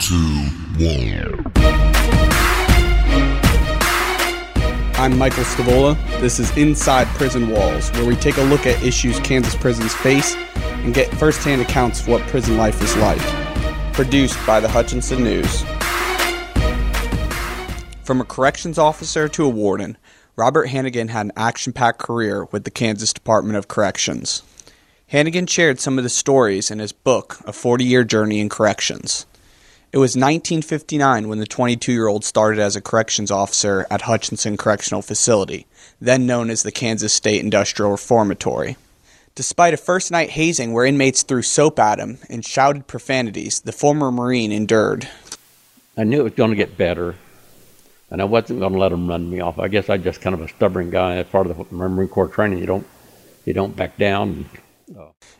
two, one. I'm Michael Stavola. This is Inside Prison Walls, where we take a look at issues Kansas prisons face and get firsthand accounts of what prison life is like. Produced by the Hutchinson News. From a corrections officer to a warden, Robert Hannigan had an action packed career with the Kansas Department of Corrections. Hannigan shared some of the stories in his book, A 40 Year Journey in Corrections. It was 1959 when the 22 year old started as a corrections officer at Hutchinson Correctional Facility, then known as the Kansas State Industrial Reformatory. Despite a first night hazing where inmates threw soap at him and shouted profanities, the former Marine endured. I knew it was going to get better, and I wasn't going to let them run me off. I guess I'm just kind of a stubborn guy. That's part of the Marine Corps training. You don't, you don't back down.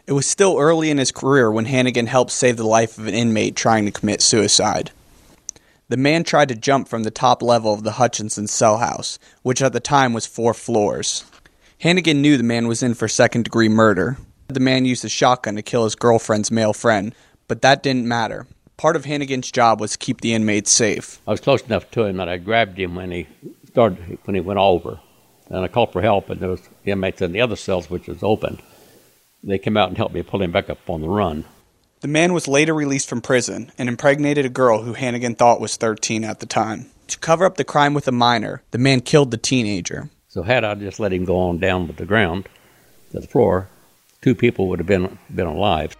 It was still early in his career when Hannigan helped save the life of an inmate trying to commit suicide. The man tried to jump from the top level of the Hutchinson cell house, which at the time was four floors. Hannigan knew the man was in for second degree murder. The man used a shotgun to kill his girlfriend's male friend, but that didn't matter. Part of Hannigan's job was to keep the inmates safe. I was close enough to him that I grabbed him when he started when he went over, and I called for help. And there was inmates in the other cells, which was open they came out and helped me pull him back up on the run. The man was later released from prison and impregnated a girl who Hannigan thought was 13 at the time. To cover up the crime with a minor, the man killed the teenager. So had I just let him go on down to the ground, to the floor, two people would have been been alive.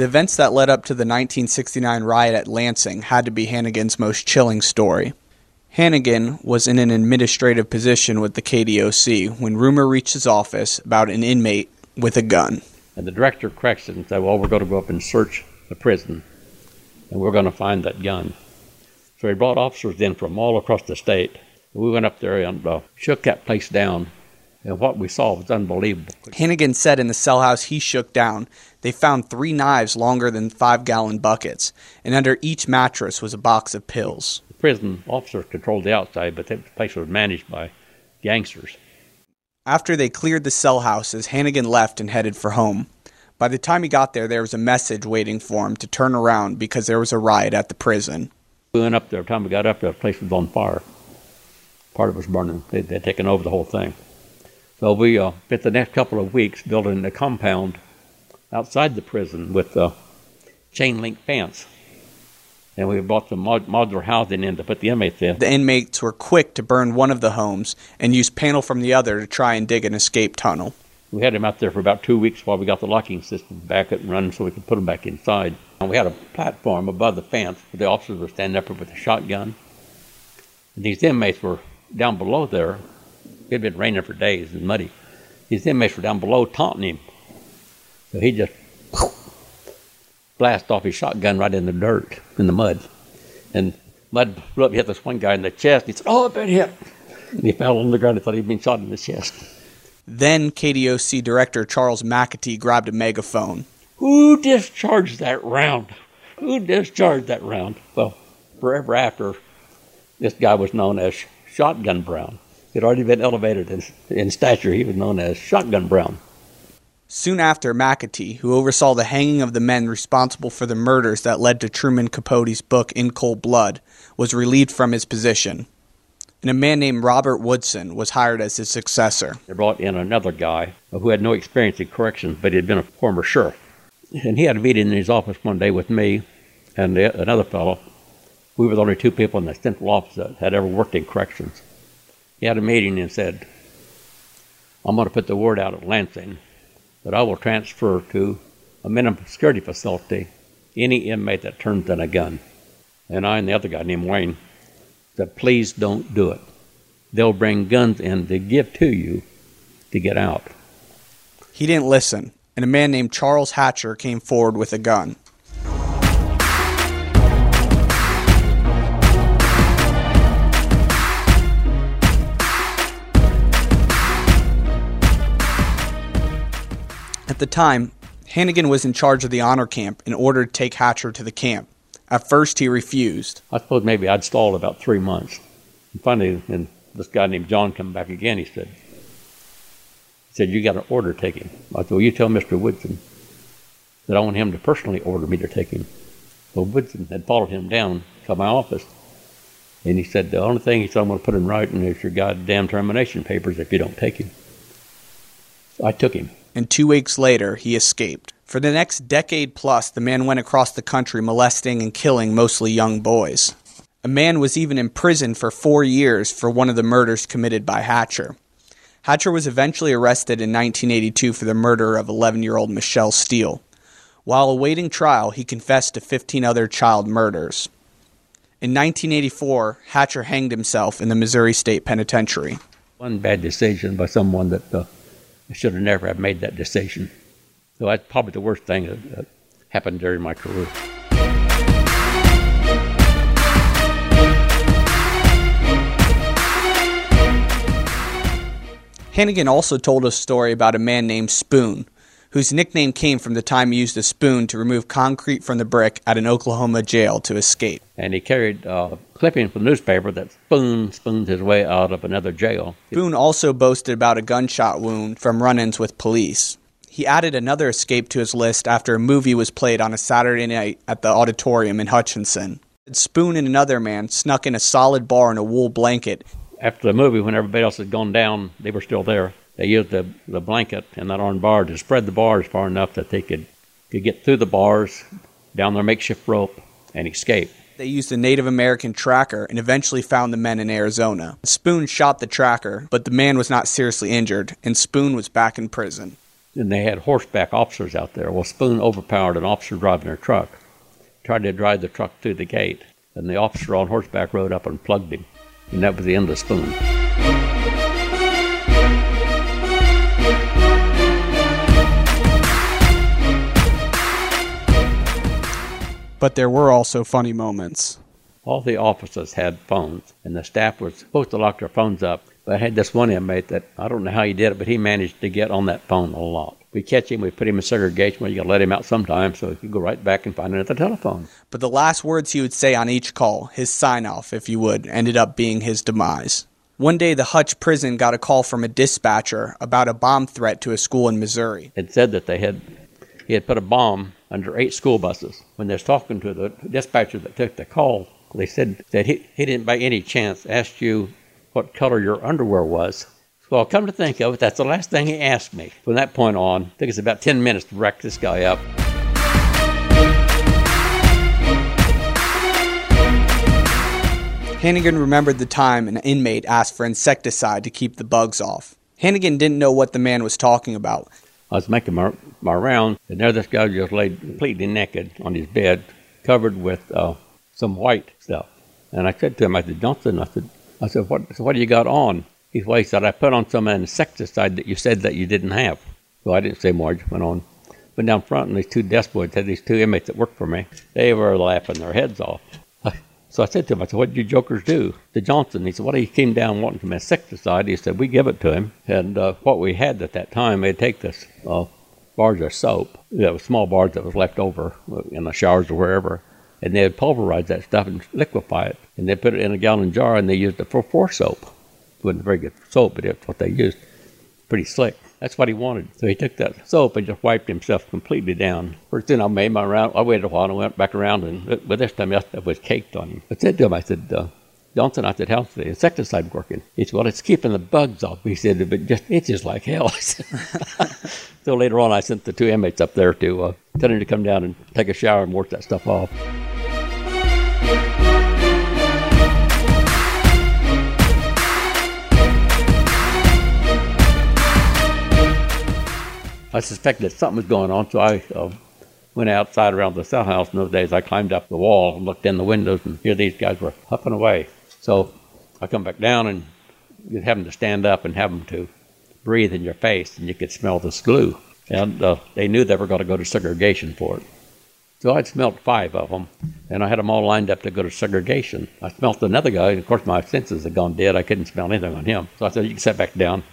The events that led up to the 1969 riot at Lansing had to be Hannigan's most chilling story. Hannigan was in an administrative position with the KDOC when rumor reached his office about an inmate with a gun. And the director of corrections said, Well, we're going to go up and search the prison, and we're going to find that gun. So he brought officers in from all across the state. We went up there and uh, shook that place down and what we saw was unbelievable. Hannigan said in the cell house he shook down, they found three knives longer than five gallon buckets, and under each mattress was a box of pills. The prison officers controlled the outside, but the place was managed by gangsters. After they cleared the cell houses, Hannigan left and headed for home. By the time he got there, there was a message waiting for him to turn around because there was a riot at the prison. We went up there. By the time we got up there, the place was on fire. Part of it was burning. They, they'd taken over the whole thing. So we uh, spent the next couple of weeks building a compound outside the prison with a chain link fence. And we bought some mod- modular housing in to put the inmates in. The inmates were quick to burn one of the homes and use panel from the other to try and dig an escape tunnel. We had them out there for about two weeks while we got the locking system back up and running so we could put them back inside. And we had a platform above the fence where the officers were standing up with a shotgun. And these inmates were down below there it had been raining for days and muddy. These inmates were down below taunting him. So he just blasted off his shotgun right in the dirt, in the mud. And mud blew up, He hit this one guy in the chest. He said, Oh, I've been hit. And he fell on the ground. He thought he'd been shot in the chest. Then KDOC Director Charles McAtee grabbed a megaphone. Who discharged that round? Who discharged that round? Well, forever after, this guy was known as Shotgun Brown. He'd already been elevated in, in stature. He was known as Shotgun Brown. Soon after, McAtee, who oversaw the hanging of the men responsible for the murders that led to Truman Capote's book In Cold Blood, was relieved from his position. And a man named Robert Woodson was hired as his successor. They brought in another guy who had no experience in corrections, but he had been a former sheriff. And he had a meeting in his office one day with me and another fellow. We were the only two people in the central office that had ever worked in corrections he had a meeting and said, I'm going to put the word out at Lansing that I will transfer to a minimum security facility any inmate that turns in a gun. And I and the other guy named Wayne said, please don't do it. They'll bring guns in to give to you to get out. He didn't listen, and a man named Charles Hatcher came forward with a gun. The time, Hannigan was in charge of the honor camp in order to take Hatcher to the camp. At first, he refused. I suppose maybe I'd stalled about three months. And finally, in this guy named John come back again. He said, he said, you got an order to take him. I said, well, you tell Mr. Woodson that I want him to personally order me to take him. So Woodson had followed him down to my office. And he said, the only thing he said I'm going to put in writing is your goddamn termination papers if you don't take him. So I took him. And two weeks later, he escaped. For the next decade plus, the man went across the country molesting and killing mostly young boys. A man was even imprisoned for four years for one of the murders committed by Hatcher. Hatcher was eventually arrested in 1982 for the murder of 11 year old Michelle Steele. While awaiting trial, he confessed to 15 other child murders. In 1984, Hatcher hanged himself in the Missouri State Penitentiary. One bad decision by someone that uh, should have never have made that decision. So that's probably the worst thing that, that happened during my career. Hannigan also told a story about a man named Spoon, whose nickname came from the time he used a spoon to remove concrete from the brick at an Oklahoma jail to escape. And he carried uh, a clipping from the newspaper that Spoon spoons his way out of another jail. Spoon also boasted about a gunshot wound from run ins with police. He added another escape to his list after a movie was played on a Saturday night at the auditorium in Hutchinson. Spoon and another man snuck in a solid bar in a wool blanket. After the movie, when everybody else had gone down, they were still there. They used the, the blanket and that iron bar to spread the bars far enough that they could, could get through the bars, down their makeshift rope, and escape. They used a Native American tracker and eventually found the men in Arizona. Spoon shot the tracker, but the man was not seriously injured, and Spoon was back in prison. And they had horseback officers out there. Well, Spoon overpowered an officer driving their truck, tried to drive the truck through the gate, and the officer on horseback rode up and plugged him. And that was the end of Spoon. But there were also funny moments. All the officers had phones, and the staff was supposed to lock their phones up. But I had this one inmate that I don't know how he did it, but he managed to get on that phone a lot. We catch him, we put him in segregation. Well, you got to let him out sometime, so he could go right back and find another telephone. But the last words he would say on each call, his sign off, if you would, ended up being his demise. One day, the Hutch prison got a call from a dispatcher about a bomb threat to a school in Missouri. It said that they had he had put a bomb under eight school buses. When they was talking to the dispatcher that took the call, they said that he, he didn't by any chance ask you what color your underwear was. Well, come to think of it, that's the last thing he asked me. From that point on, I think it's about 10 minutes to wreck this guy up. Hannigan remembered the time an inmate asked for insecticide to keep the bugs off. Hannigan didn't know what the man was talking about. I was making my, my round, and there this guy just laid completely naked on his bed, covered with uh, some white stuff. And I said to him, I said, Johnson, I said, I said, what, so what do you got on? He, well, he said, I put on some insecticide that you said that you didn't have. So I didn't say more, I just went on. Went down front, and these two desk boys had these two inmates that worked for me. They were laughing their heads off. So I said to him, I said, what did you jokers do? To Johnson, he said, well, he came down wanting some insecticide. He said, we give it to him. And uh, what we had at that time, they'd take this uh, bars of soap, that was small bars that was left over in the showers or wherever, and they'd pulverize that stuff and liquefy it. And they'd put it in a gallon jar, and they used it for floor soap. It wasn't very good soap, but it's what they used. Pretty slick. That's what he wanted. So he took that soap and just wiped himself completely down. First thing I made my round, I waited a while and went back around, and but this time that was caked on him. I said to him, I said, uh, Johnson, I said, how's the insecticide working? He said, well, it's keeping the bugs off. He said, but just itches like hell. so later on, I sent the two inmates up there to uh, tell him to come down and take a shower and work that stuff off. I suspected that something was going on, so I uh, went outside around the cell house in those days. I climbed up the wall and looked in the windows, and here these guys were huffing away. So I come back down, and you have them to stand up and have them to breathe in your face, and you could smell this glue. And uh, they knew they were going to go to segregation for it. So I'd smelt five of them, and I had them all lined up to go to segregation. I smelt another guy, and of course my senses had gone dead. I couldn't smell anything on him. So I said, "You can sit back down."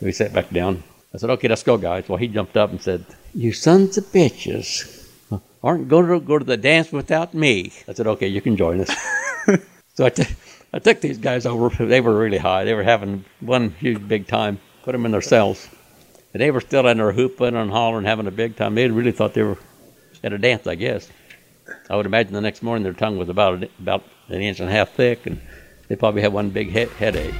So he sat back down. I said, okay, let's go, guys. Well, he jumped up and said, you sons of bitches aren't going to go to the dance without me. I said, okay, you can join us. so I, t- I took these guys over. They were really high. They were having one huge big time. Put them in their cells. And they were still in there hooping and hollering, having a big time. They really thought they were at a dance, I guess. I would imagine the next morning their tongue was about about an inch and a half thick, and they probably had one big he- headache.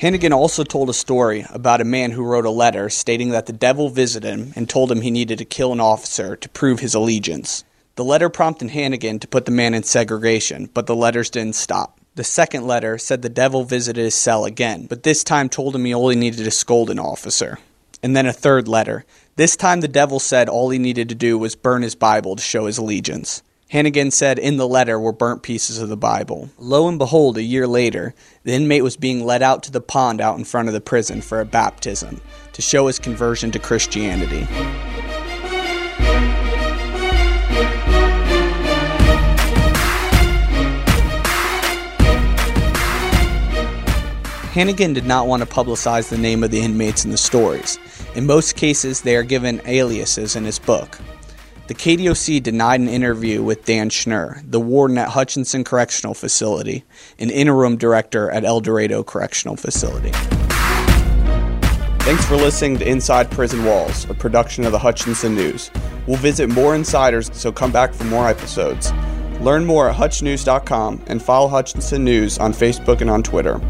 Hannigan also told a story about a man who wrote a letter stating that the devil visited him and told him he needed to kill an officer to prove his allegiance. The letter prompted Hannigan to put the man in segregation, but the letters didn't stop. The second letter said the devil visited his cell again, but this time told him he only needed to scold an officer. And then a third letter. This time the devil said all he needed to do was burn his Bible to show his allegiance. Hannigan said in the letter were burnt pieces of the Bible. Lo and behold, a year later, the inmate was being led out to the pond out in front of the prison for a baptism to show his conversion to Christianity. Hannigan did not want to publicize the name of the inmates in the stories. In most cases, they are given aliases in his book. The KDOC denied an interview with Dan Schnurr, the warden at Hutchinson Correctional Facility, an interim director at El Dorado Correctional Facility. Thanks for listening to Inside Prison Walls, a production of the Hutchinson News. We'll visit more insiders, so come back for more episodes. Learn more at hutchnews.com and follow Hutchinson News on Facebook and on Twitter.